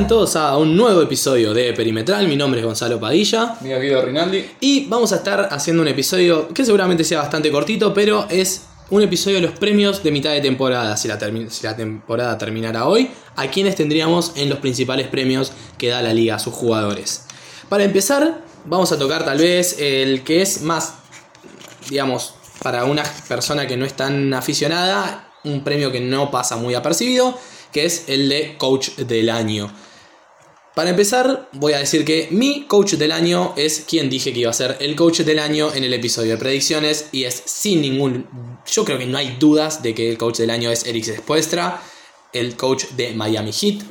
Sean todos a un nuevo episodio de Perimetral. Mi nombre es Gonzalo Padilla. Mi amigo Rinaldi. Y vamos a estar haciendo un episodio que seguramente sea bastante cortito, pero es un episodio de los premios de mitad de temporada. Si la, si la temporada terminara hoy, a quienes tendríamos en los principales premios que da la liga a sus jugadores. Para empezar, vamos a tocar tal vez el que es más, digamos, para una persona que no es tan aficionada, un premio que no pasa muy apercibido, que es el de coach del año. Para empezar, voy a decir que mi coach del año es quien dije que iba a ser el coach del año en el episodio de predicciones y es sin ningún... Yo creo que no hay dudas de que el coach del año es Eric el coach de Miami Heat.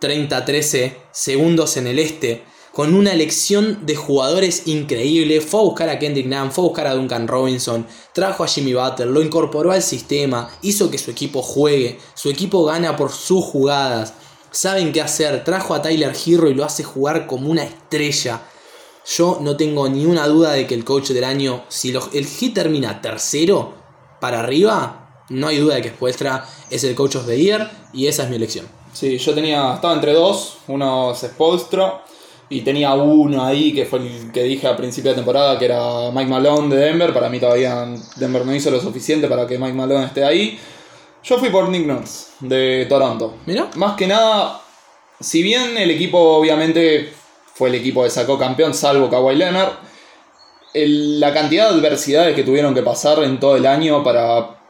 30-13 segundos en el este con una elección de jugadores increíble. Fue a buscar a Kendrick Nunn, fue a buscar a Duncan Robinson, trajo a Jimmy Butler, lo incorporó al sistema, hizo que su equipo juegue, su equipo gana por sus jugadas, saben qué hacer, trajo a Tyler Hero y lo hace jugar como una estrella. Yo no tengo ni una duda de que el coach del año, si el Heat termina tercero para arriba, no hay duda de que Spoelstra es el coach of the year y esa es mi elección. Sí, yo tenía, estaba entre dos, uno es Spoelstra y tenía uno ahí que fue el que dije al principio de temporada, que era Mike Malone de Denver. Para mí todavía Denver no hizo lo suficiente para que Mike Malone esté ahí. Yo fui por Nick Nurse de Toronto. Mira. Más que nada, si bien el equipo obviamente fue el equipo que sacó campeón, salvo Kawhi Leonard, la cantidad de adversidades que tuvieron que pasar en todo el año para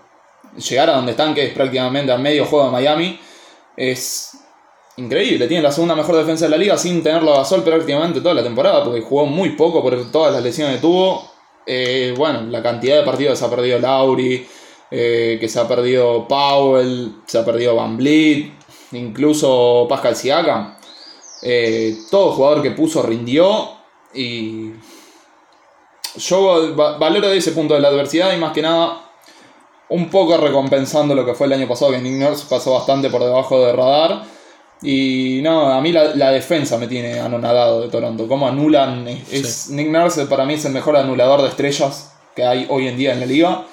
llegar a donde están, que es prácticamente a medio juego de Miami, es increíble. Tiene la segunda mejor defensa de la liga sin tenerlo a Gasol prácticamente toda la temporada, porque jugó muy poco por todas las lesiones que tuvo. Eh, bueno, la cantidad de partidos ha perdido Lauri, eh, que se ha perdido Powell, se ha perdido Van Vliet, incluso Pascal Siakam. Eh, todo jugador que puso rindió y yo valoro de ese punto de la adversidad y más que nada un poco recompensando lo que fue el año pasado que Nick Nurse pasó bastante por debajo de radar y no, a mí la, defensa me tiene anonadado de Toronto. Cómo anulan. Es, Nick Nurse para mí es el mejor anulador de estrellas que hay hoy en día en la liga.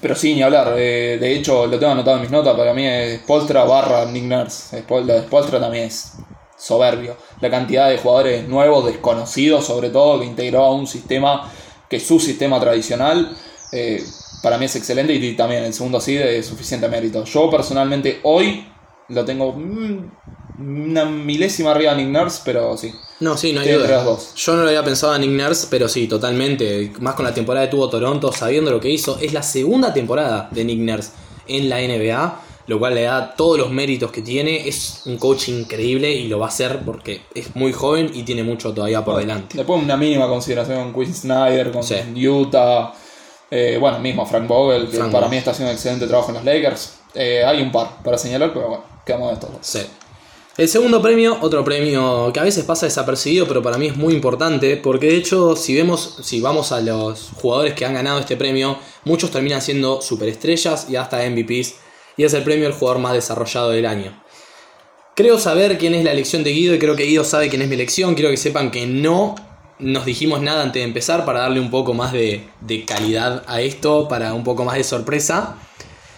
Pero sí, ni hablar. Eh, de hecho, lo tengo anotado en mis notas. Para mí es Polstra barra Nick Nurse. Polstra también es soberbio. La cantidad de jugadores nuevos, desconocidos sobre todo, que integró a un sistema que es su sistema tradicional. Eh, para mí es excelente y también el segundo sí de suficiente mérito. Yo personalmente hoy lo tengo mm, una milésima arriba de Nick Nurse, pero sí. No, sí, no hay duda. Yo no lo había pensado a Nick Nurse, pero sí, totalmente. Más con la temporada que tuvo Toronto, sabiendo lo que hizo. Es la segunda temporada de Nick Nurse en la NBA, lo cual le da todos los méritos que tiene. Es un coach increíble y lo va a hacer porque es muy joven y tiene mucho todavía por delante. Después una mínima consideración con Quinn Snyder, con Utah. Eh, bueno, mismo Frank Vogel, que para mí está haciendo un excelente trabajo en los Lakers. Eh, hay un par para señalar, pero bueno. Sí. El segundo premio, otro premio que a veces pasa desapercibido, pero para mí es muy importante, porque de hecho, si vemos, si vamos a los jugadores que han ganado este premio, muchos terminan siendo superestrellas y hasta MVPs, y es el premio al jugador más desarrollado del año. Creo saber quién es la elección de Guido y creo que Guido sabe quién es mi elección. Quiero que sepan que no nos dijimos nada antes de empezar para darle un poco más de, de calidad a esto, para un poco más de sorpresa.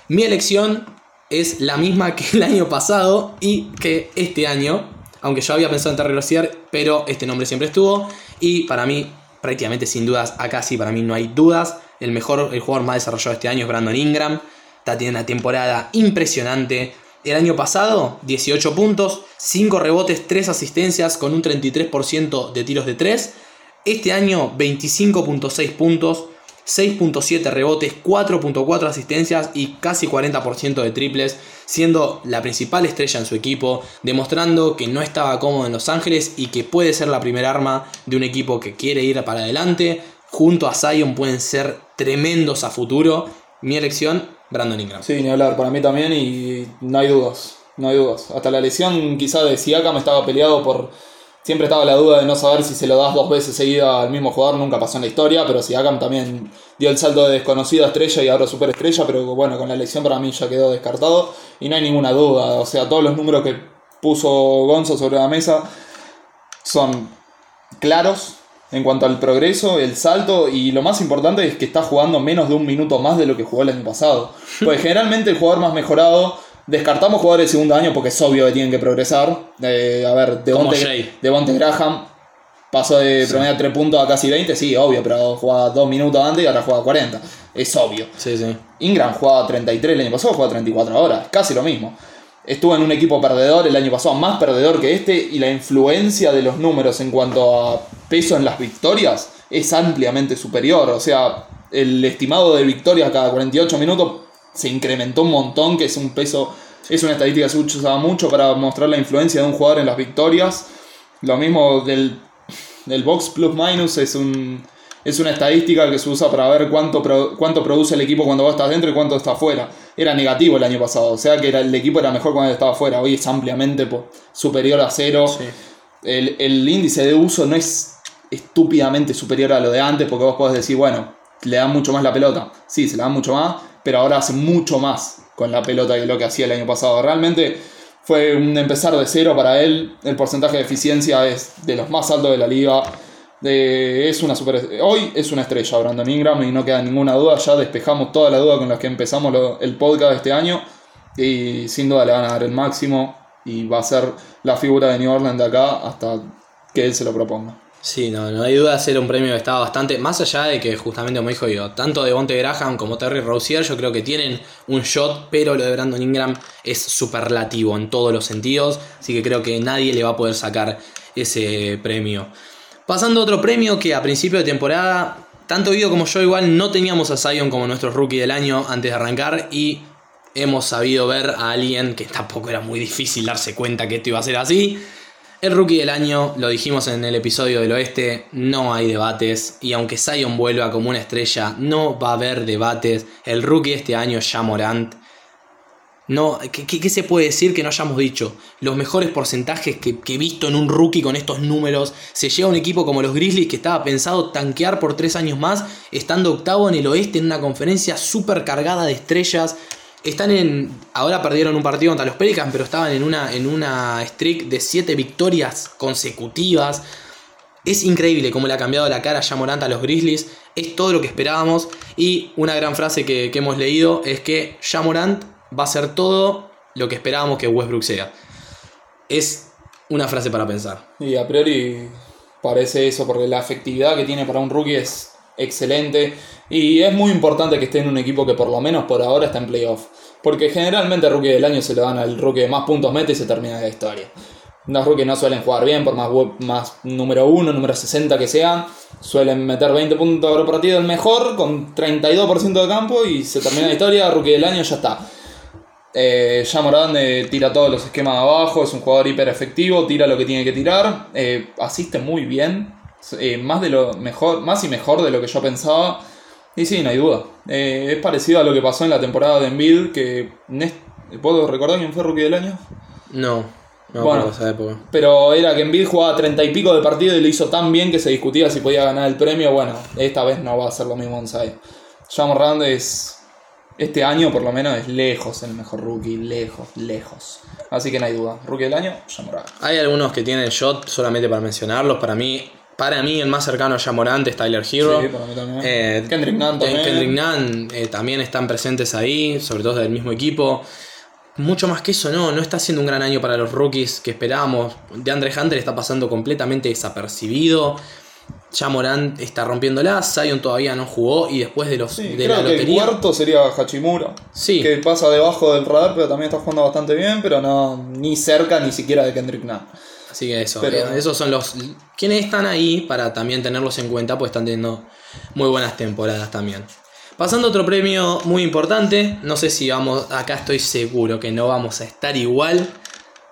Mi elección es la misma que el año pasado y que este año, aunque yo había pensado en Terry Rozier, pero este nombre siempre estuvo y para mí, prácticamente sin dudas, acá sí, para mí no hay dudas, el mejor, el jugador más desarrollado este año es Brandon Ingram, está teniendo una temporada impresionante. El año pasado, 18 puntos, 5 rebotes, 3 asistencias con un 33% de tiros de 3. Este año, 25.6 puntos, 6.7 rebotes, 4.4 asistencias y casi 40% de triples, siendo la principal estrella en su equipo, demostrando que no estaba cómodo en Los Ángeles y que puede ser la primera arma de un equipo que quiere ir para adelante. Junto a Zion pueden ser tremendos a futuro. Mi elección, Brandon Ingram. Sí, ni hablar, para mí también y no hay dudas, no hay dudas. Hasta la lesión quizá de me estaba peleado por Siempre estaba la duda de no saber si se lo das dos veces seguida al mismo jugador, nunca pasó en la historia, pero si Akam también dio el salto de desconocida estrella y ahora superestrella, pero bueno, con la elección para mí ya quedó descartado y no hay ninguna duda, o sea, todos los números que puso Gonzo sobre la mesa son claros en cuanto al progreso, el salto y lo más importante es que está jugando menos de un minuto más de lo que jugó el año pasado. Pues generalmente el jugador más mejorado Descartamos jugadores de segundo año porque es obvio que tienen que progresar. Eh, a ver, Devonte. Devonte Graham pasó de promedio 3 puntos a casi 20, sí, obvio, pero jugaba 2 minutos antes y ahora juega 40. Es obvio. Sí, sí. Ingram jugaba 33 el año pasado, juega 34 ahora, casi lo mismo. Estuvo en un equipo perdedor el año pasado, más perdedor que este, y la influencia de los números en cuanto a peso en las victorias es ampliamente superior. O sea, el estimado de victorias cada 48 minutos se incrementó un montón, que es un peso, es una estadística que se usaba mucho para mostrar la influencia de un jugador en las victorias. Lo mismo del, del box plus minus es un, es una estadística que se usa para ver cuánto, cuánto produce el equipo cuando vos estás dentro y cuánto está afuera. Era negativo el año pasado, o sea que era, el equipo era mejor cuando estaba afuera. Hoy es ampliamente superior a cero. Sí. El, el índice de uso no es estúpidamente superior a lo de antes, porque vos podés decir, bueno, le dan mucho más la pelota. Sí, se le dan mucho más, pero ahora hace mucho más con la pelota que lo que hacía el año pasado. Realmente fue un empezar de cero para él. El porcentaje de eficiencia es de los más altos de la liga. De- es una super, hoy es una estrella Brandon Ingram y no queda ninguna duda. Ya despejamos toda la duda con las que empezamos el podcast de este año. Y sin duda le van a dar el máximo. Y va a ser la figura de New Orleans de acá hasta que él se lo proponga. Sí, no, no hay duda ser un premio que estaba bastante. Más allá de que, justamente como dijo yo, tanto de Bonte Graham como Terry Rozier, yo creo que tienen un shot, pero lo de Brandon Ingram es superlativo en todos los sentidos. Así que creo que nadie le va a poder sacar ese premio. Pasando a otro premio que a principio de temporada, tanto Guido como yo igual no teníamos a Zion como nuestro rookie del año antes de arrancar y hemos sabido ver a alguien que tampoco era muy difícil darse cuenta que esto iba a ser así. El rookie del año, lo dijimos en el episodio del oeste, no hay debates y aunque Zion vuelva como una estrella, no va a haber debates. El rookie este año es Morant. No, ¿qué, qué- qué se puede decir que no hayamos dicho? Los mejores porcentajes que, que he visto en un rookie con estos números. Se llega a un equipo como los Grizzlies que estaba pensado tanquear por tres años más, estando octavo en el oeste en una conferencia súper cargada de estrellas. Están en. Ahora perdieron un partido contra los Pelicans, pero estaban en una, en una streak de siete victorias consecutivas. Es increíble cómo le ha cambiado la cara ya Morant a los Grizzlies. Es todo lo que esperábamos. Y una gran frase que, que hemos leído es que ya Morant va a ser todo lo que esperábamos que Westbrook sea. Es una frase para pensar. Y a priori parece eso, porque la efectividad que tiene para un rookie es excelente. Y es muy importante que esté en un equipo que por lo menos por ahora está en playoff. Porque generalmente rookie del año se lo dan al rookie que más puntos mete y se termina la historia. Los rookies no suelen jugar bien, por más, número 1, número 60 que sean. Suelen meter 20 puntos por partido el mejor, con 32% de campo y se termina la historia. Rookie del año ya está. Eh, ya Morán tira todos los esquemas de abajo, es un jugador hiper efectivo, tira lo que tiene que tirar, eh, asiste muy bien, eh, más de lo mejor, más y mejor de lo que yo pensaba. Y sí, no hay duda. Eh, es parecido a lo que pasó en la temporada de Embiid, que ¿puedo recordar quién fue rookie del año? No, no Bueno. esa época. Pero era que Embiid jugaba 30 y pico de partido y lo hizo tan bien que se discutía si podía ganar el premio. Bueno, esta vez no va a ser lo mismo Onside. Ja Morant es. Este año, por lo menos, es lejos el mejor rookie. Lejos, lejos. Así que no hay duda. Rookie del año, Ja Morant. Hay algunos que tienen shot solamente para mencionarlos. Para mí, para mí el más cercano a Jamorant es Tyler Hero. Sí, para mí también. Eh, Kendrick Nunn también. Kendrick Nunn eh, también están presentes ahí, sobre todo del mismo equipo. Mucho más que eso, no, no está siendo un gran año para los rookies que esperábamos. De Andre Hunter está pasando completamente desapercibido. Ya Morant está rompiéndola, Zion todavía no jugó y después de los Sí, de creo la que el lotería. cuarto sería Hachimura. Sí. Que pasa debajo del radar, pero también está jugando bastante bien, pero no ni cerca ni siquiera de Kendrick Nunn. Así que eso, Pero- eh, esos son los quienes están ahí para también tenerlos en cuenta, pues están teniendo muy buenas temporadas también. Pasando a otro premio muy importante, no sé si vamos, acá estoy seguro que no vamos a estar igual.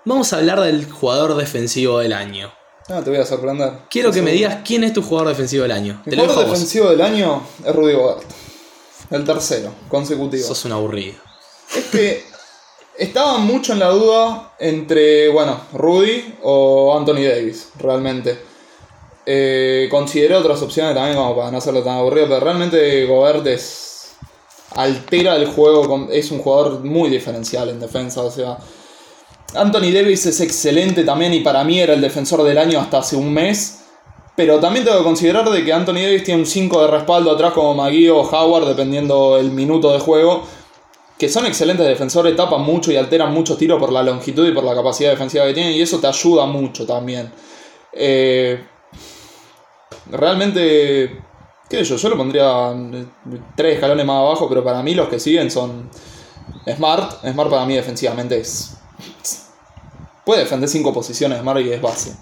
Vamos a hablar del jugador defensivo del año. Ah, te voy a sorprender. Quiero que me digas quién es tu jugador defensivo del año. Mi jugador defensivo del año es Rudy Gobert. El tercero, consecutivo. Sos un aburrido. Es que estaba mucho en la duda entre, bueno, Rudy o Anthony Davis, realmente. Eh, consideré otras opciones también como para no hacerlo tan aburrido, pero realmente Gobert es, altera el juego, es un jugador muy diferencial en defensa, o sea... Anthony Davis es excelente también y para mí era el defensor del año hasta hace un mes. Pero también tengo que considerar de que Anthony Davis tiene un 5 de respaldo atrás como McGee o Howard, dependiendo el minuto de juego. Que son excelentes defensores, tapan mucho y alteran muchos tiros por la longitud y por la capacidad defensiva que tienen, y eso te ayuda mucho también. Eh, realmente, qué sé yo, yo lo pondría eh, tres escalones más abajo, pero para mí los que siguen son Smart. Smart para mí defensivamente es... Puede defender cinco posiciones Smart y es base.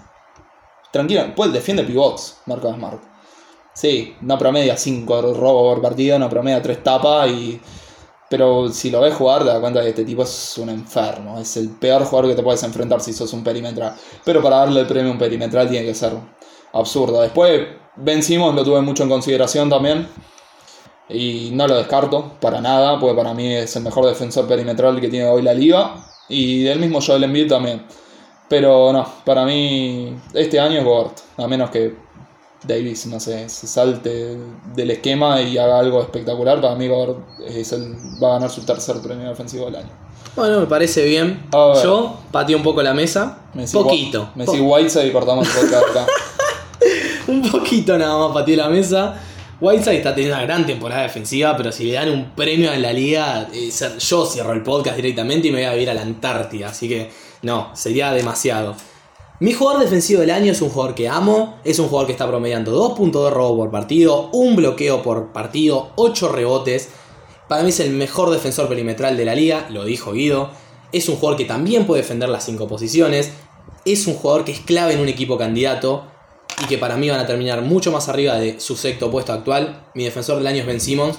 Tranquila, puede, defiende pivots, marca Smart. Sí, no promedia 5 robos por partido, no promedia 3 tapas y pero si lo ves jugar, te das cuenta que este tipo es un enfermo. Es el peor jugador que te puedes enfrentar si sos un perimetral. Pero para darle el premio a un perimetral tiene que ser absurdo. Después, Ben lo tuve mucho en consideración también. Y no lo descarto para nada, porque para mí es el mejor defensor perimetral que tiene hoy la liga. Y el mismo Joel Embiid también. Pero no, para mí este año es Gobert. A menos que Davis, no sé, se salte del esquema y haga algo espectacular, para mí va a, ganar su tercer premio defensivo del año. Bueno, me parece bien. Yo pateo un poco la mesa. poquito. Me sigo Whiteside y cortamos el podcast acá. un poquito nada más pateé la mesa. Whiteside está teniendo una gran temporada defensiva, pero si le dan un premio en la liga, eh, yo cierro el podcast directamente y me voy a ir a la Antártida. Así que no, sería demasiado. Mi jugador defensivo del año es un jugador que amo, es un jugador que está promediando 2.2 robos por partido, un bloqueo por partido, 8 rebotes. Para mí es el mejor defensor perimetral de la liga, lo dijo Guido. Es un jugador que también puede defender las 5 posiciones. Es un jugador que es clave en un equipo candidato y que para mí van a terminar mucho más arriba de su sexto puesto actual. Mi defensor del año es Ben Simmons.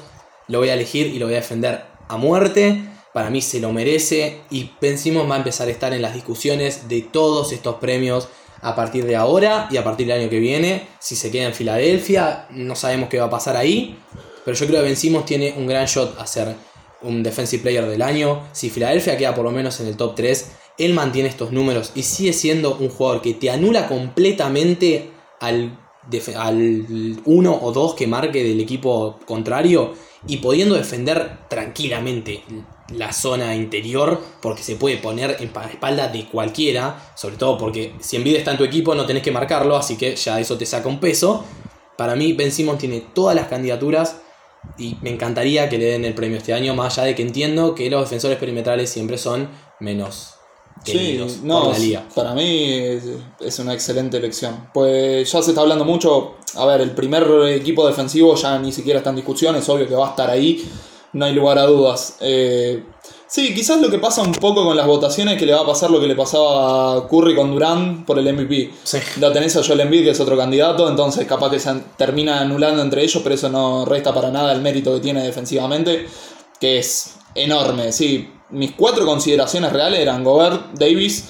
Lo voy a elegir y lo voy a defender a muerte para mí se lo merece y pensemos va a empezar a estar en las discusiones de todos estos premios a partir de ahora y a partir del año que viene. Si se queda en Filadelfia, no sabemos qué va a pasar ahí, pero yo creo que Ben tiene un gran shot a ser un Defensive Player del año. Si Filadelfia queda por lo menos en el top 3, él mantiene estos números y sigue siendo un jugador que te anula completamente al, al 1 o 2 que marque del equipo contrario y pudiendo defender tranquilamente la zona interior porque se puede poner en espalda de cualquiera, sobre todo porque si Envid está en tu equipo no tenés que marcarlo, así que ya eso te saca un peso. Para mí Ben Simmons tiene todas las candidaturas y me encantaría que le den el premio este año, más allá de que entiendo que los defensores perimetrales siempre son menos queridos no, Para mí es una excelente elección. Pues ya se está hablando mucho, a ver, el primer equipo defensivo ya ni siquiera está en discusión, es obvio que va a estar ahí no hay lugar a dudas. Eh, sí, quizás lo que pasa un poco con las votaciones es que le va a pasar lo que le pasaba a Curry con Durán por el MVP. Sí. Lo tenés a Joel Embiid, que es otro candidato, entonces capaz que se termina anulando entre ellos, pero eso no resta para nada el mérito que tiene defensivamente, que es enorme. Sí, mis cuatro consideraciones reales eran Gobert, Davis,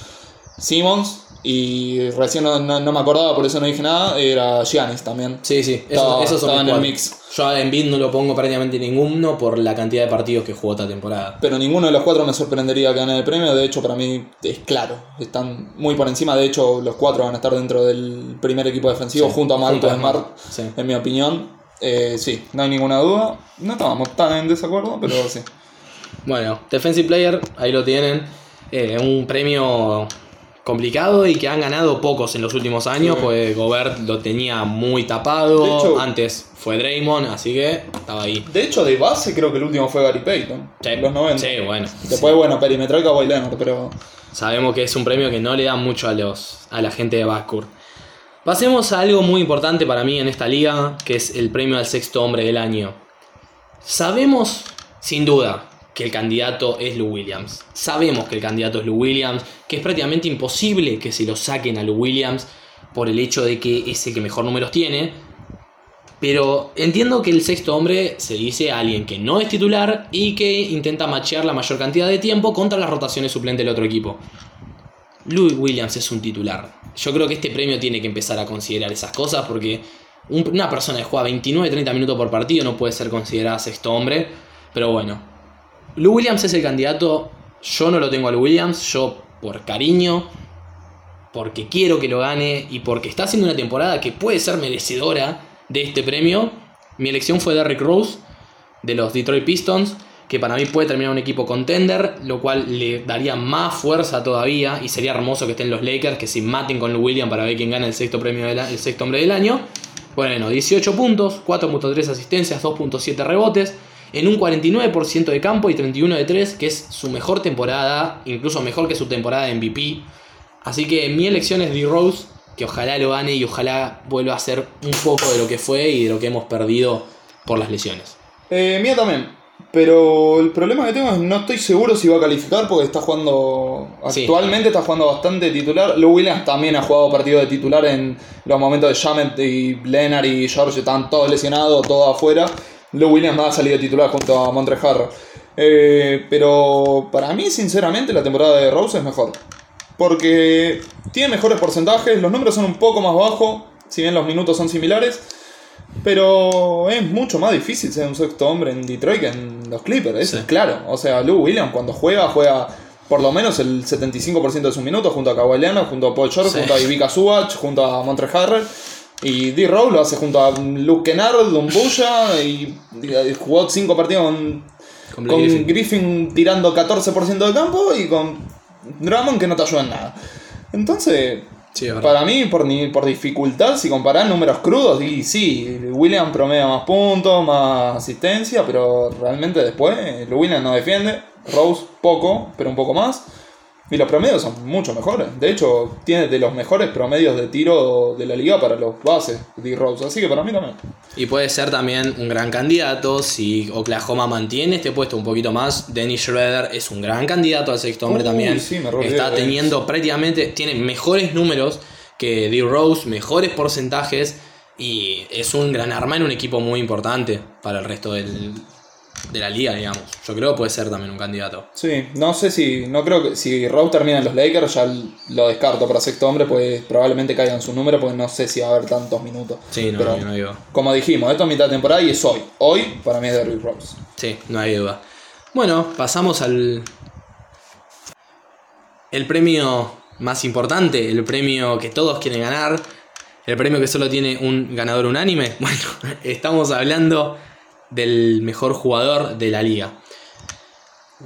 Simmons y recién no, me acordaba, por eso no dije nada, era Giannis también. Sí, sí, eso, esos son en el mix. Yo a Embiid no lo pongo prácticamente ninguno por la cantidad de partidos que jugó esta temporada. Pero ninguno de los cuatro me sorprendería que gane el premio, de hecho para mí es claro, están muy por encima, de hecho los cuatro van a estar dentro del primer equipo defensivo junto a Marco Smart, en mi opinión. Eh, sí, no hay ninguna duda, no estábamos tan en desacuerdo, pero sí. Bueno, Defensive Player, ahí lo tienen. Eh, un premio complicado y que han ganado pocos en los últimos años, pues Gobert lo tenía muy tapado, antes fue Draymond, así que estaba ahí. De hecho, de base creo que el último fue Gary Payton, sí. los 90. Sí, bueno. Después, bueno, perimetral Kawhi Leonard, pero... Sabemos que es un premio que no le da mucho a, los, a la gente de backcourt. Pasemos a algo muy importante para mí en esta liga, que es el premio al sexto hombre del año. Sabemos, sin duda, que el candidato es Lou Williams. Sabemos que el candidato es Lou Williams, que es prácticamente imposible que se lo saquen a Lou Williams por el hecho de que es el que mejor números tiene. Pero entiendo que el sexto hombre se dice a alguien que no es titular y que intenta machear la mayor cantidad de tiempo contra las rotaciones suplentes del otro equipo. Lou Williams es un titular. Yo creo que este premio tiene que empezar a considerar esas cosas porque una persona que juega 29-30 minutos por partido no puede ser considerada sexto hombre. Pero bueno, Lou Williams es el candidato. Yo no lo tengo al Williams. Yo, por cariño, porque quiero que lo gane y porque está haciendo una temporada que puede ser merecedora de este premio, mi elección fue Derrick Rose de los Detroit Pistons, que para mí puede terminar un equipo contender, lo cual le daría más fuerza todavía y sería hermoso que estén los Lakers, que se maten con Lou Williams para ver quién gana el sexto premio el sexto hombre del año. Bueno, 18 puntos, 4.3 asistencias, 2.7 rebotes en un 49% de campo y 31 de 3, que es su mejor temporada, incluso mejor que su temporada de MVP. Así que mi elección es D-Rose, que ojalá lo gane y ojalá vuelva a ser un poco de lo que fue y de lo que hemos perdido por las lesiones. Eh, mía también. Pero el problema que tengo es no estoy seguro si va a calificar porque está jugando. Sí. Actualmente está jugando bastante titular. Lou Williams también ha jugado partido de titular en los momentos de Jamet y Leonard y George están todos lesionados, todos afuera. Lou Williams va a salir de titular junto a Montre Harrell. Eh, pero para mí, sinceramente, la temporada de Rose es mejor. Porque tiene mejores porcentajes, los números son un poco más bajos, si bien los minutos son similares. Pero es mucho más difícil ser un sexto hombre en Detroit que en los Clippers, Sí. es claro. O sea, Lou Williams cuando juega, juega por lo menos el 75% de sus minutos junto a Kawhi Leonard, junto a Paul George, Sí. junto a Ivica Subach, junto a Montre Harrell. Y D. Rose lo hace junto a Luke Kennard, Dumbuya, y, y jugó 5 partidos con, Con Griffin. Griffin. tirando 14% de campo y con Drummond que no te ayuda en nada. Entonces, Sí, para mí, por, ni- por dificultad, si comparás números crudos, y sí, William promedia más puntos, más asistencia, pero realmente después, William no defiende, Rose poco, pero un poco más. Y los promedios son mucho mejores. De hecho, tiene de los mejores promedios de tiro de la liga para los bases, de Rose. Así que para mí también. Y puede ser también un gran candidato si Oklahoma mantiene este puesto un poquito más. Dennis Schroeder es un gran candidato al sexto hombre Uy, también. sí, me Está teniendo prácticamente, tiene mejores números que D. Rose, mejores porcentajes y es un gran arma en un equipo muy importante para el resto del- de la liga, digamos. Yo creo que puede ser también un candidato. Sí, no sé si. No creo que. Si Rose termina en los Lakers, ya lo descarto para sexto hombre, pues probablemente caiga en su número, porque no sé si va a haber tantos minutos. Sí, no, Pero, no hay duda. como dijimos, esto es mitad de temporada y es hoy. Hoy, para mí es Derrick Rose. Sí, no hay duda. Bueno, pasamos al. El premio más importante, el premio que todos quieren ganar, el premio que solo tiene un ganador unánime. Bueno, estamos hablando del mejor jugador de la liga.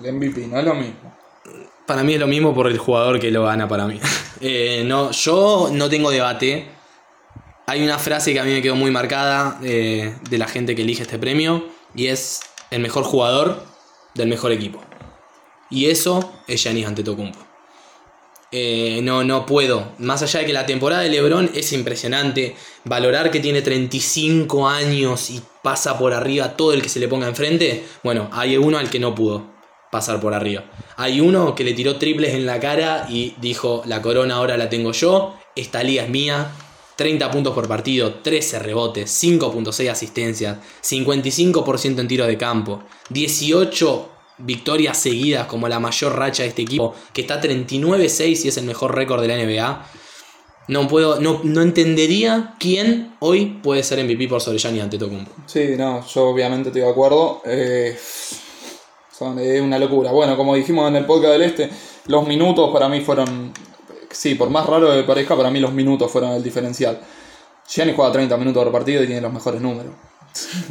El MVP, no es lo mismo. Para mí es lo mismo por el jugador que lo gana para mí. Eh, no, yo no tengo debate. Hay una frase que a mí me quedó muy marcada eh, de la gente que elige este premio y es el mejor jugador del mejor equipo. Y eso es Giannis Antetokounmpo. Eh, no, no puedo. Más allá de que la temporada de LeBron es impresionante, valorar que tiene 35 años y pasa por arriba todo el que se le ponga enfrente, bueno, hay uno al que no pudo pasar por arriba. Hay uno que le tiró triples en la cara y dijo, la corona ahora la tengo yo, esta liga es mía. 30 puntos por partido, 13 rebotes, 5.6 asistencias, 55% en tiros de campo, 18 victorias seguidas como la mayor racha de este equipo, que está 39-6 y es el mejor récord de la NBA. No puedo, no, no entendería quién hoy puede ser MVP por sobre Giannis Antetokounmpo. Sí, no, yo obviamente estoy de acuerdo. Eh, son, es una locura. Bueno, como dijimos en el podcast del Este, los minutos para mí fueron. Sí, por más raro que parezca, para mí los minutos fueron el diferencial. Giannis juega 30 minutos por partido y tiene los mejores números.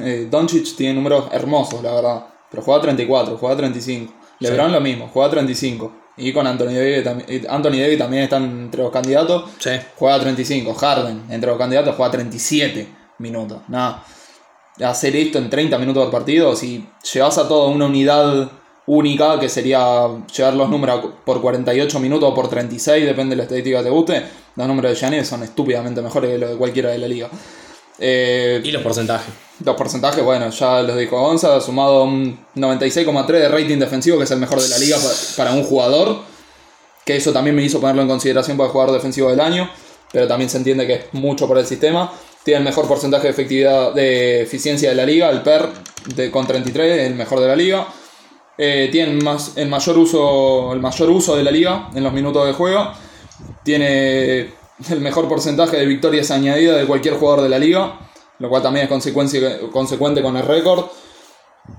Eh, Doncic tiene números hermosos, la verdad. Pero juega 34, juega 35. LeBron lo mismo, juega 35. Y con Anthony Davis, también- Anthony Davis también están entre los candidatos. Sí. Juega 35. Harden, entre los candidatos, juega 37 minutos. Nada. Hacer esto en 30 minutos por partido, si llevas a toda una unidad única, que sería llevar los números por 48 minutos o por 36, depende de la estadística que te guste, los números de Giannis son estúpidamente mejores que los de cualquiera de la liga. Eh, Y los porcentajes. Los porcentajes, bueno, ya los dijo Gonza, sumado un 96,3 de rating defensivo, que es el mejor de la liga pa- para un jugador. Que eso también me hizo ponerlo en consideración para el jugador defensivo del año. Pero también se entiende que es mucho por el sistema. Tiene el mejor porcentaje de efectividad, de eficiencia de la liga, el PER de, con 33, el mejor de la liga. Eh, tiene más, el, mayor uso, el mayor uso de la liga en los minutos de juego. Tiene el mejor porcentaje de victorias añadidas de cualquier jugador de la liga, lo cual también es consecuencia, consecuente con el récord.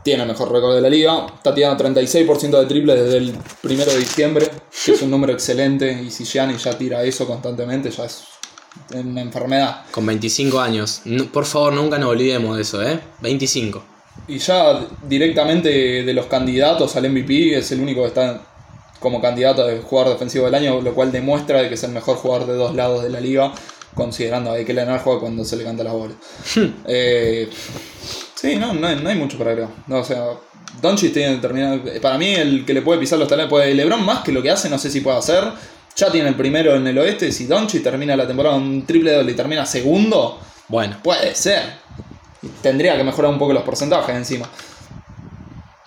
Tiene el mejor récord de la liga. Está tirando 36% de triple desde el 1 de diciembre, que es un número excelente. Y si Giannis ya tira eso constantemente, ya es una enfermedad. Con 25 años. No- por favor, nunca nos olvidemos de eso, ¿eh? 25. Y ya directamente de los candidatos al MVP es el único que está como candidato de jugador defensivo del año, lo cual demuestra de que es el mejor jugador de dos lados de la liga, considerando a que Leonard juega cuando se le canta la bola. Eh, Sí, no, no hay, no hay mucho para agregar. No, o sea, Doncic tiene determinado. Para mí, el que le puede pisar los talones, puede LeBron más que lo que hace, no sé si puede hacer. Ya tiene el primero en el oeste. Si Doncic termina la temporada un triple doble y termina segundo, Bueno, puede ser. Tendría que mejorar un poco los porcentajes encima.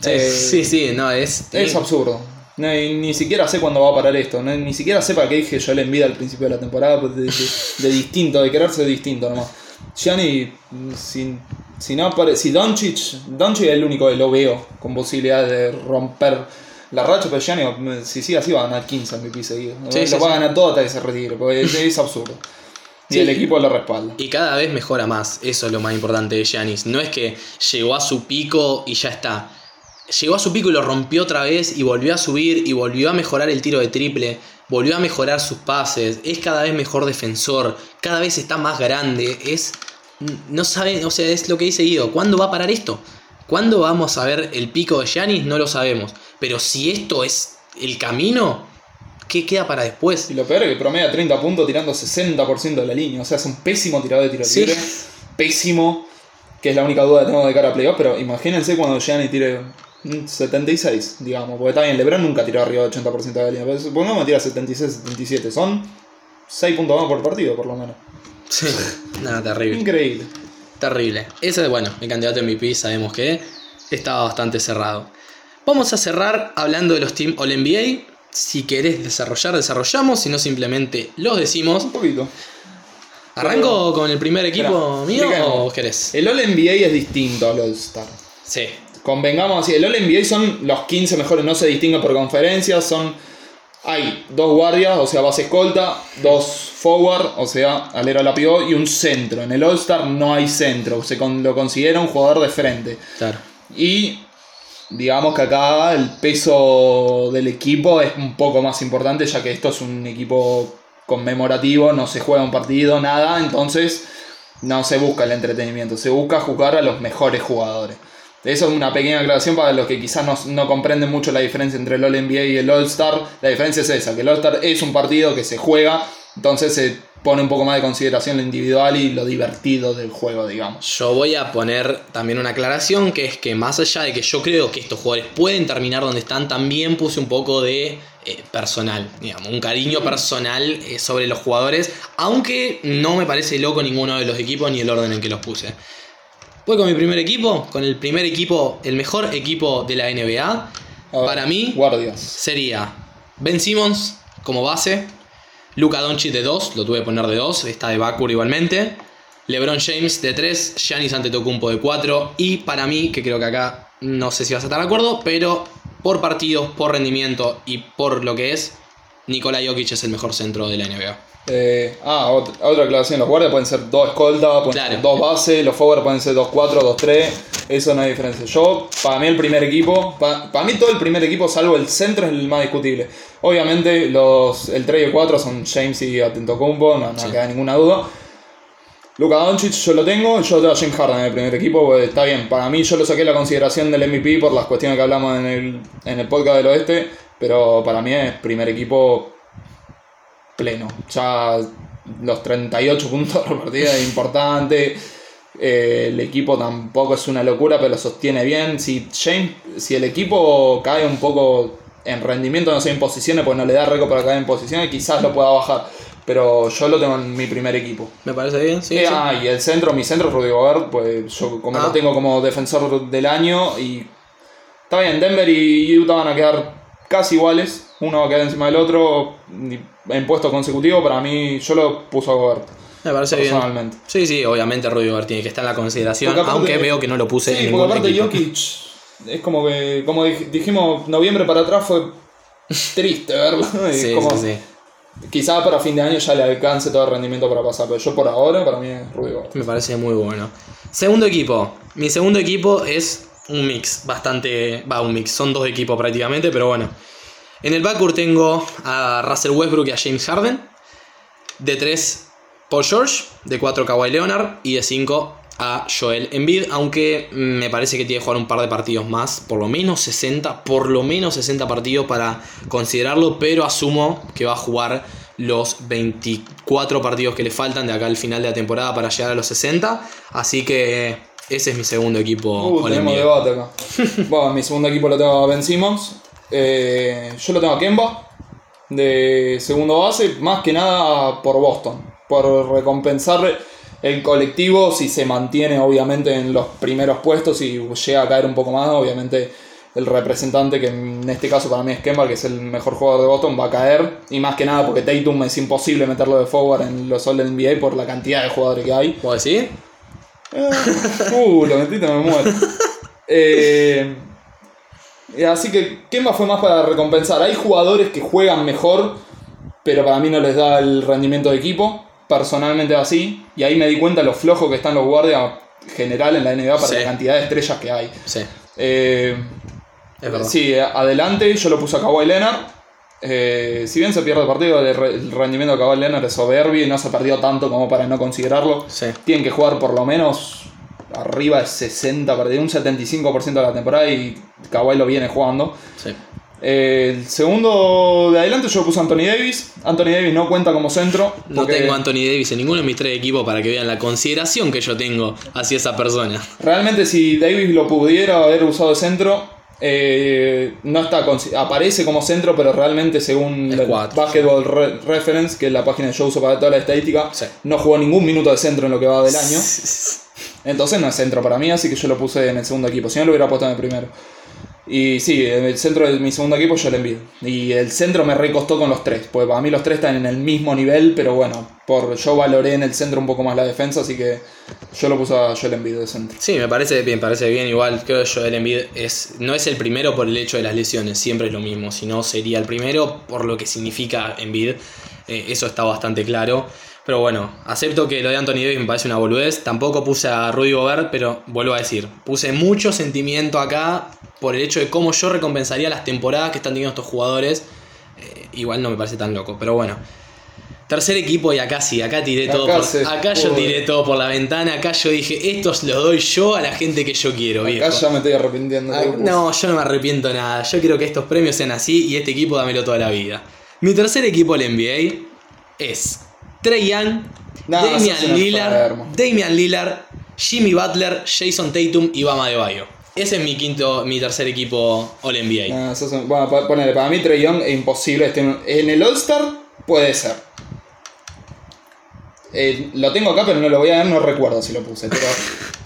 sí, Eh, sí, sí, no, es. Es absurdo. No, y ni siquiera sé cuándo va a parar esto. no, ni siquiera sé para qué dije yo le envidia al principio de la temporada. pues, De, de- de distinto, de quererse distinto nomás. Gianni, si, si no si Doncic, Doncic es el único que lo veo con posibilidad de romper la racha, pero Gianni, si sigue así, va a ganar 15 MVP seguidos. Sí, lo sí, va a sí. ganar todo hasta que se retire, porque es, es absurdo. Y el equipo lo respalda. Y cada vez mejora más, eso es lo más importante de Giannis. No es que llegó a su pico y ya está. Llegó a su pico y lo rompió otra vez y volvió a subir y volvió a mejorar el tiro de triple, volvió a mejorar sus pases, es cada vez mejor defensor, cada vez está más grande, es... No saben, o sea, es lo que dice Guido, ¿cuándo va a parar esto? ¿Cuándo vamos a ver el pico de Giannis? No lo sabemos. Pero si esto es el camino, ¿qué queda para después? Y lo peor es que promedia 30 puntos tirando 60% de la línea. O sea, es un pésimo tirador de tiro Sí. libre. Pésimo. Que es la única duda que tengo de cara a playoff. Pero imagínense cuando Gianni tire 76, digamos. Porque está bien, LeBron nunca tiró arriba del 80% de la línea. Pero supongamos que tira 76, 77. Son 6 puntos más por partido, por lo menos. Sí, nada, terrible. Increíble. Terrible. Ese, bueno, el candidato MVP sabemos que estaba bastante cerrado. Vamos a cerrar hablando de los Team All NBA. Si querés desarrollar, desarrollamos. Si no, simplemente los decimos. Un poquito. ¿Arranco con el primer equipo Espera, mío o vos querés? El All NBA es distinto al All Star. Sí. Convengamos así, el All NBA son los 15 mejores, no se distinguen por conferencias, son... Hay dos guardias, o sea, base escolta, dos forward, o sea, alero a la pivot, y un centro. En el All Star no hay centro, se con- lo considera un jugador de frente. Claro. Y digamos que acá el peso del equipo es un poco más importante, ya que esto es un equipo conmemorativo, no se juega un partido, nada, entonces no se busca el entretenimiento, se busca jugar a los mejores jugadores. Eso es una pequeña aclaración para los que quizás no, no comprenden mucho la diferencia entre el All NBA y el All Star. La diferencia es esa, que el All Star es un partido que se juega, entonces se pone un poco más de consideración lo individual y lo divertido del juego, digamos. Yo voy a poner también una aclaración, que es que más allá de que yo creo que estos jugadores pueden terminar donde están, también puse un poco de eh, personal, digamos, un cariño personal eh, sobre los jugadores, aunque no me parece loco ninguno de los equipos ni el orden en que los puse. Voy con mi primer equipo, con el primer equipo, el mejor equipo de la NBA. Ver, Para mí Guardias. sería Ben Simmons como base, Luka Doncic de 2, lo tuve que poner de 2, está de backcourt igualmente, LeBron James de 3, Giannis Antetokounmpo de 4 y para mí, que creo que acá no sé si vas a estar de acuerdo, pero por partidos, por rendimiento y por lo que es, Nikola Jokic es el mejor centro de la NBA. Eh, ah, ot- otra aclaración, los guardias pueden ser dos escoltas, pueden Claro. ser dos bases, los forward pueden ser dos 4, dos 3, eso no hay diferencia. Yo, para mí el primer equipo, pa- para mí todo el primer equipo, salvo el centro, es el más discutible. Obviamente los, el 3 y el 4 son James y Atentocumpo, no, no Sí. queda ninguna duda. Luka Doncic yo lo tengo, yo tengo a James Harden en el primer equipo, pues, está bien. Para mí yo lo saqué la consideración del MVP por las cuestiones que hablamos en el, en el podcast del oeste, pero para mí es primer equipo pleno. Ya los 38 puntos por partida es importante. Eh, el equipo tampoco es una locura, pero lo sostiene bien. Si, James, si el equipo cae un poco en rendimiento, no sé, en posiciones, pues no le da récord para caer en posiciones, quizás lo pueda bajar. Pero yo lo tengo en mi primer equipo. ¿Me parece bien? Sí. Eh, sí. ah, y el centro, mi centro Rudy Gobert, pues yo como Ah. lo tengo como defensor del año y está bien, Denver y Utah van a quedar casi iguales, uno va a quedar encima del otro y en puesto consecutivo, para mí yo lo puso a Gobert, Me parece bien. personalmente. Sí, sí, obviamente Rudy Gobert tiene que estar en la consideración, Porque aunque veo que no lo puse Sí, en porque ningún aparte equipo. Jokic es como que, como dij- dijimos, noviembre para atrás fue triste verlo. Sí, como, sí, sí. Quizá para fin de año ya le alcance todo el rendimiento para pasar, pero yo por ahora, para mí es Rudy Gobert. Me parece muy bueno. Segundo equipo. Mi segundo equipo es un mix, bastante. Va, un mix. Son dos equipos prácticamente, pero bueno. En el backcourt tengo a Russell Westbrook y a James Harden. De 3, Paul George. De 4, Kawhi Leonard. Y de 5, a Joel Embiid. Aunque me parece que tiene que jugar un par de partidos más. Por lo menos 60. Por lo menos 60 partidos para considerarlo. Pero asumo que va a jugar los 24 partidos que le faltan de acá al final de la temporada para llegar a los 60. Así que Ese es mi segundo equipo Uh, tenemos debate acá. bueno, mi segundo equipo lo tengo a Ben Simmons. Eh, yo lo tengo a Kemba. De segundo base, más que nada por Boston. Por recompensar el colectivo si se mantiene obviamente en los primeros puestos y llega a caer un poco más, obviamente el representante, que en este caso para mí es Kemba, que es el mejor jugador de Boston, va a caer. Y más que nada porque Tatum es imposible meterlo de forward en los All NBA por la cantidad de jugadores que hay. ¿Puedo decir? Uh, lo metiste, me muero. Eh, así que Kemba fue más para recompensar. Hay jugadores que juegan mejor, pero para mí no les da el rendimiento de equipo. Personalmente así. Y ahí me di cuenta lo flojo que están los guardias general en la NBA para Sí. la cantidad de estrellas que hay. Sí, Eh, es verdad. sí, adelante yo lo puse a Kawhi Leonard. Eh, si bien se pierde el partido, el rendimiento de Kawhi Leonard es soberbio y no se perdió tanto como para no considerarlo. Sí. Tienen que jugar por lo menos arriba de 60 partidos, un 75% de la temporada y Kawhi lo viene jugando. Sí. Eh, el segundo de adelante yo puse Anthony Davis. Anthony Davis no cuenta como centro. No tengo Anthony Davis en ninguno de mis tres equipos para que vean la consideración que yo tengo hacia esa persona. Realmente si Davis lo pudiera haber usado de centro, eh, no está aparece como centro, pero realmente según el cuatro, Basketball Re- Reference, que es la página que yo uso para toda la estadística, Sí. no jugó ningún minuto de centro en lo que va del año. Entonces no es centro para mí, así que yo lo puse en el segundo equipo. Si no lo hubiera puesto en el primero. Y sí, el centro de mi segundo equipo yo le envío. Y el centro me recostó con los tres, porque para mí los tres están en el mismo nivel, pero bueno, por yo valoré en el centro un poco más la defensa, así que yo lo puse a Joel Embiid de centro. Sí, me parece bien, parece bien. Igual creo que Joel Embiid es, no es el primero por el hecho de las lesiones, siempre es lo mismo. Si no, sería el primero por lo que significa Embiid. Eh, eso está bastante claro. Pero bueno, acepto que lo de Anthony Davis me parece una boludez. Tampoco puse a Rudy Gobert, pero vuelvo a decir, puse mucho sentimiento acá por el hecho de cómo yo recompensaría las temporadas que están teniendo estos jugadores. Eh, igual no me parece tan loco, pero bueno. Tercer equipo y acá sí, acá tiré todo. Por- acá yo tiré todo por la ventana, acá yo dije, estos los doy yo a la gente que yo quiero, viejo. Acá ya me estoy arrepintiendo. Ah, No, yo no me arrepiento nada. Yo quiero que estos premios sean así y este equipo dámelo toda la vida. Mi tercer equipo del NBA es Trey Young, No, Damian Lillard. Damian Lillard, Jimmy Butler, Jason Tatum y Bama de Bayo. Ese es mi quinto, mi tercer equipo All NBA. No, sos un- bueno, ponele, para mí Trey Young es imposible. en el All-Star puede ser. Eh, lo tengo acá, pero no lo voy a ver, no recuerdo si lo puse. Pero,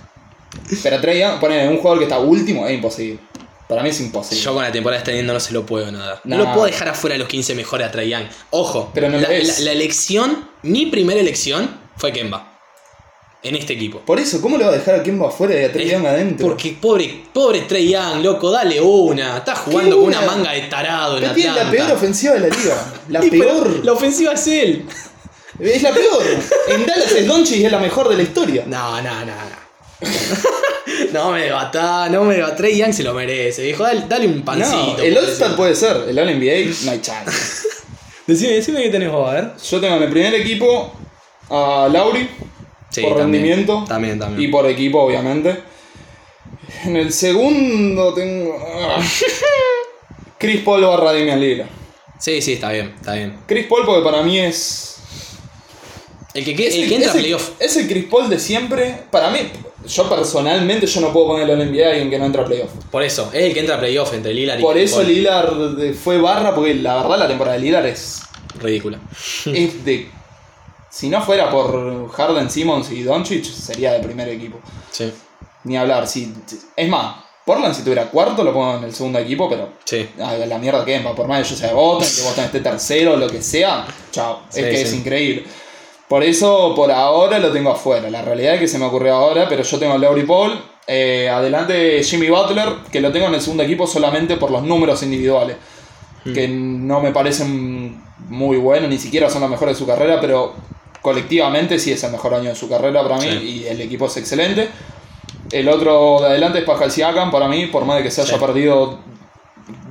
pero Trey Young, ponele, un jugador que está último es imposible. Para mí es imposible. Yo con la temporada teniendo no se lo puedo nada. No, No. lo puedo dejar afuera de los 15 mejores a Young. Ojo, Pero no la, la- la elección, mi primera elección fue Kemba. En este equipo. Por eso, ¿cómo le va a dejar a Kemba afuera y a Young adentro? Porque pobre, pobre Trey Young, loco, dale una. Está jugando ¿Qué con una manga de tarado en Pero tiene la Atlanta. peor ofensiva de la liga. La peor. La ofensiva es él. Es la peor. En Dallas el Doncic es la mejor de la historia. No, no, no, no. no me debatá, no me debatá. Trey Young se lo merece, viejo. Dale, dale un pancito. No, el All-Star puede ser. El All-NBA no hay chance. Decime, decime qué tenés vos, a ver. Yo tengo en el primer equipo a Lauri. Sí, por también, rendimiento. También, también. Y por equipo, obviamente. En el segundo tengo. Chris Paul barra Damian Lillard. Sí, sí, está bien, está bien. Chris Paul, porque para mí es. El que, es el que entra a playoff. es el Chris Paul de siempre. Para mí, yo personalmente, yo no puedo ponerlo en NBA a alguien que no entra a playoff. Por eso, es el que entra a playoff entre Lillard y Por eso. Lillard de- fue barra, porque la verdad la temporada de Lillard es, Ridícula. es de. Si no fuera por Harden, Simmons y Doncic, sería de primer equipo. Sí, Ni hablar. Si, es más, Portland si tuviera cuarto lo pongo en el segundo equipo, pero sí. Ah, la mierda que es, por más que yo sea Boston, que Boston esté tercero, lo que sea, chao, Sí, es que sí. es increíble. Por eso, por ahora lo tengo afuera. La realidad es que se me ocurrió ahora, pero yo tengo a Lowry Paul. eh, adelante Jimmy Butler, que lo tengo en el segundo equipo solamente por los números individuales. Hmm. Que no me parecen muy buenos, ni siquiera son los mejores de su carrera, pero colectivamente sí es el mejor año de su carrera para mí Sí. y el equipo es excelente. El otro de adelante es Pascal Siakam, para mí, por más de que se haya Sí. perdido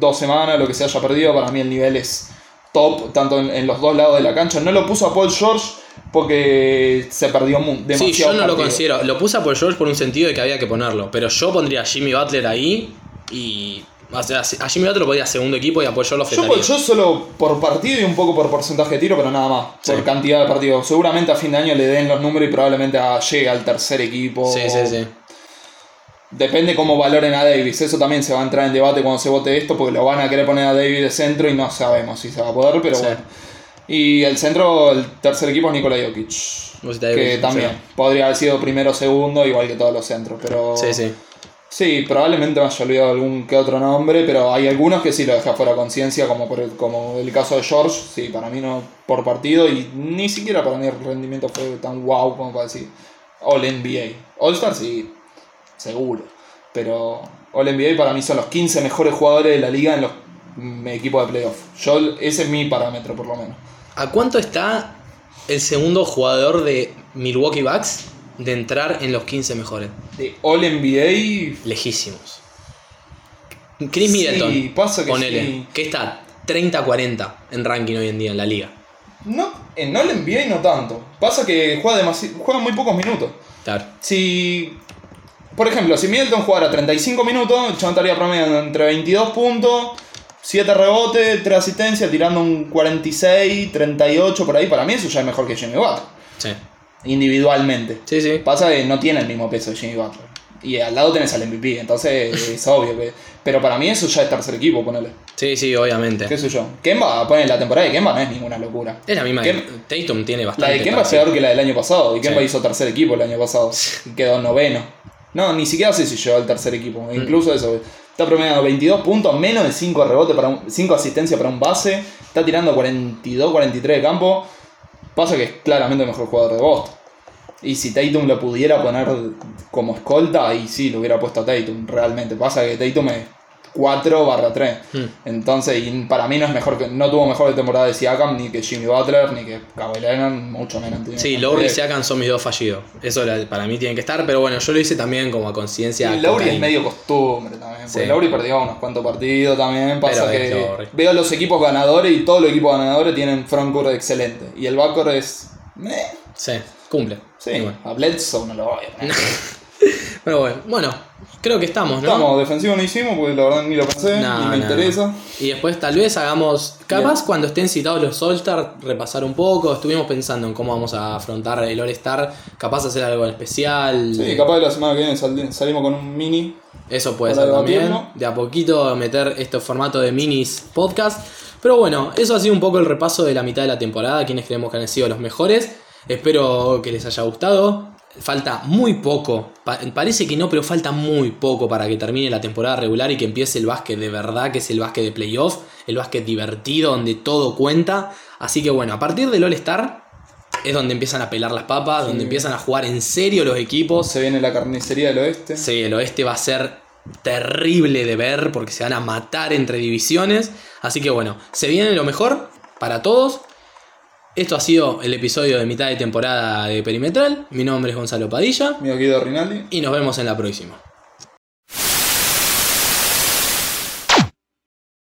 dos semanas, lo que se haya perdido, para mí el nivel es top, tanto en, en los dos lados de la cancha. No lo puso a Paul George porque se perdió demasiado. Sí, yo no lo considero. Lo puse a Paul George por un sentido de que había que ponerlo. Pero yo pondría a Jimmy Butler ahí y. O sea, a Jimmy Butler lo podía segundo equipo y a Paul George lo Yo, George solo por partido y un poco por porcentaje de tiro, pero nada más. Sí. Por cantidad de partidos. Seguramente a fin de año le den los números y probablemente a- llegue al tercer equipo. Sí, sí, sí. Depende cómo valoren a Davis. Eso también se va a entrar en debate cuando se vote esto, porque lo van a querer poner a Davis de centro y no sabemos si se va a poder, pero Sí. bueno. Y el centro, el tercer equipo es Nikola Jokic. Que sí. también podría haber sido primero o segundo, igual que todos los centros. Pero Sí, sí. Sí, probablemente me haya olvidado algún que otro nombre, pero hay algunos que sí lo deja fuera conciencia, como, por el, como el caso de George. Sí, para mí no por partido y ni siquiera para mí el rendimiento fue tan wow como para decir All NBA. All Star sí, seguro, pero All NBA para mí son los 15 mejores jugadores de la liga en los mm, equipos de playoff. Yo, ese es mi parámetro por lo menos. ¿A cuánto está el segundo jugador de Milwaukee Bucks de entrar en los 15 mejores? De All NBA Lejísimos. Chris Sí, Middleton. pasa que ponele, sí. que está 30-40 en ranking hoy en día en la liga. No, en All NBA no tanto. Pasa que juega, demasi- juega muy pocos minutos. Claro. Si, por ejemplo, si Middleton jugara 35 minutos, chabón estaría promediando entre 22 puntos, 7 rebotes, 3 asistencias, tirando un 46, 38 por ahí. Para mí eso ya es mejor que Jimmy Butler, Sí. individualmente. Sí, sí. Pasa que no tiene el mismo peso de Jimmy Butler. Y al lado tenés al MVP, entonces es obvio que... Pero para mí eso ya es tercer equipo, ponele. Sí, sí, obviamente. ¿Qué sé yo? Kemba, poner la temporada de Kemba no es ninguna locura. Es la misma Kem- que Tatum tiene La bastante. de Kemba es peor que la del año pasado. Y Kemba Sí. hizo tercer equipo el año pasado. Y quedó noveno. No, ni siquiera sé si llegó al tercer equipo. Mm. Incluso eso. Está promediando 22 puntos, menos de 5 rebotes, para un, 5 asistencias para un base. Está tirando 42, 43 de campo. Pasa que es claramente el mejor jugador de Boston. Y si Tatum lo pudiera poner como escolta, ahí sí lo hubiera puesto a Tatum, realmente. Pasa que Tatum es 4 barra 3. Hmm. Entonces, y para mí no es mejor que. No tuvo mejor temporada de Siakam, ni que Jimmy Butler, ni que Kawhi mucho menos. Sí, Lowry y Siakam son mis dos fallidos. Eso para mí tiene que estar, pero bueno, yo lo hice también como a conciencia. Y Lowry es medio costumbre también. Porque Sí. Lowry perdió unos cuantos partidos también. Pasa Pero que veo los equipos ganadores y todos los equipos ganadores tienen frontcourt excelente. Y el backcourt es. meh. Sí, cumple. Sí, a Bledsoe no lo voy a poner. Pero bueno, bueno, creo que estamos, ¿no? Estamos, defensivo no hicimos porque la verdad ni lo pensé, No, ni me no, interesa. no. Y después tal vez hagamos, capaz Bien. cuando estén citados los All-Star, repasar un poco. Estuvimos pensando en cómo vamos a afrontar el All-Star, capaz hacer algo especial. Sí, capaz de la semana que viene sal- salimos con un mini. Eso puede ser también. De a poquito meter este formato de minis podcast. Pero bueno, eso ha sido un poco el repaso de la mitad de la temporada. Quienes creemos que han sido los mejores. Espero que les haya gustado. Falta muy poco. Pa- parece que no, pero falta muy poco para que termine la temporada regular y que empiece el básquet de verdad, que es el básquet de playoff. El básquet divertido, donde todo cuenta. Así que bueno, a partir del All-Star es donde empiezan a pelar las papas, donde empiezan a jugar en serio los equipos. Se viene la carnicería del oeste. Sí, el oeste va a ser terrible de ver porque se van a matar entre divisiones. Así que bueno, se viene lo mejor para todos. Esto ha sido el episodio de mitad de temporada de Perimetral. Mi nombre es Gonzalo Padilla Mi Guido Rinaldi. y nos vemos en la próxima.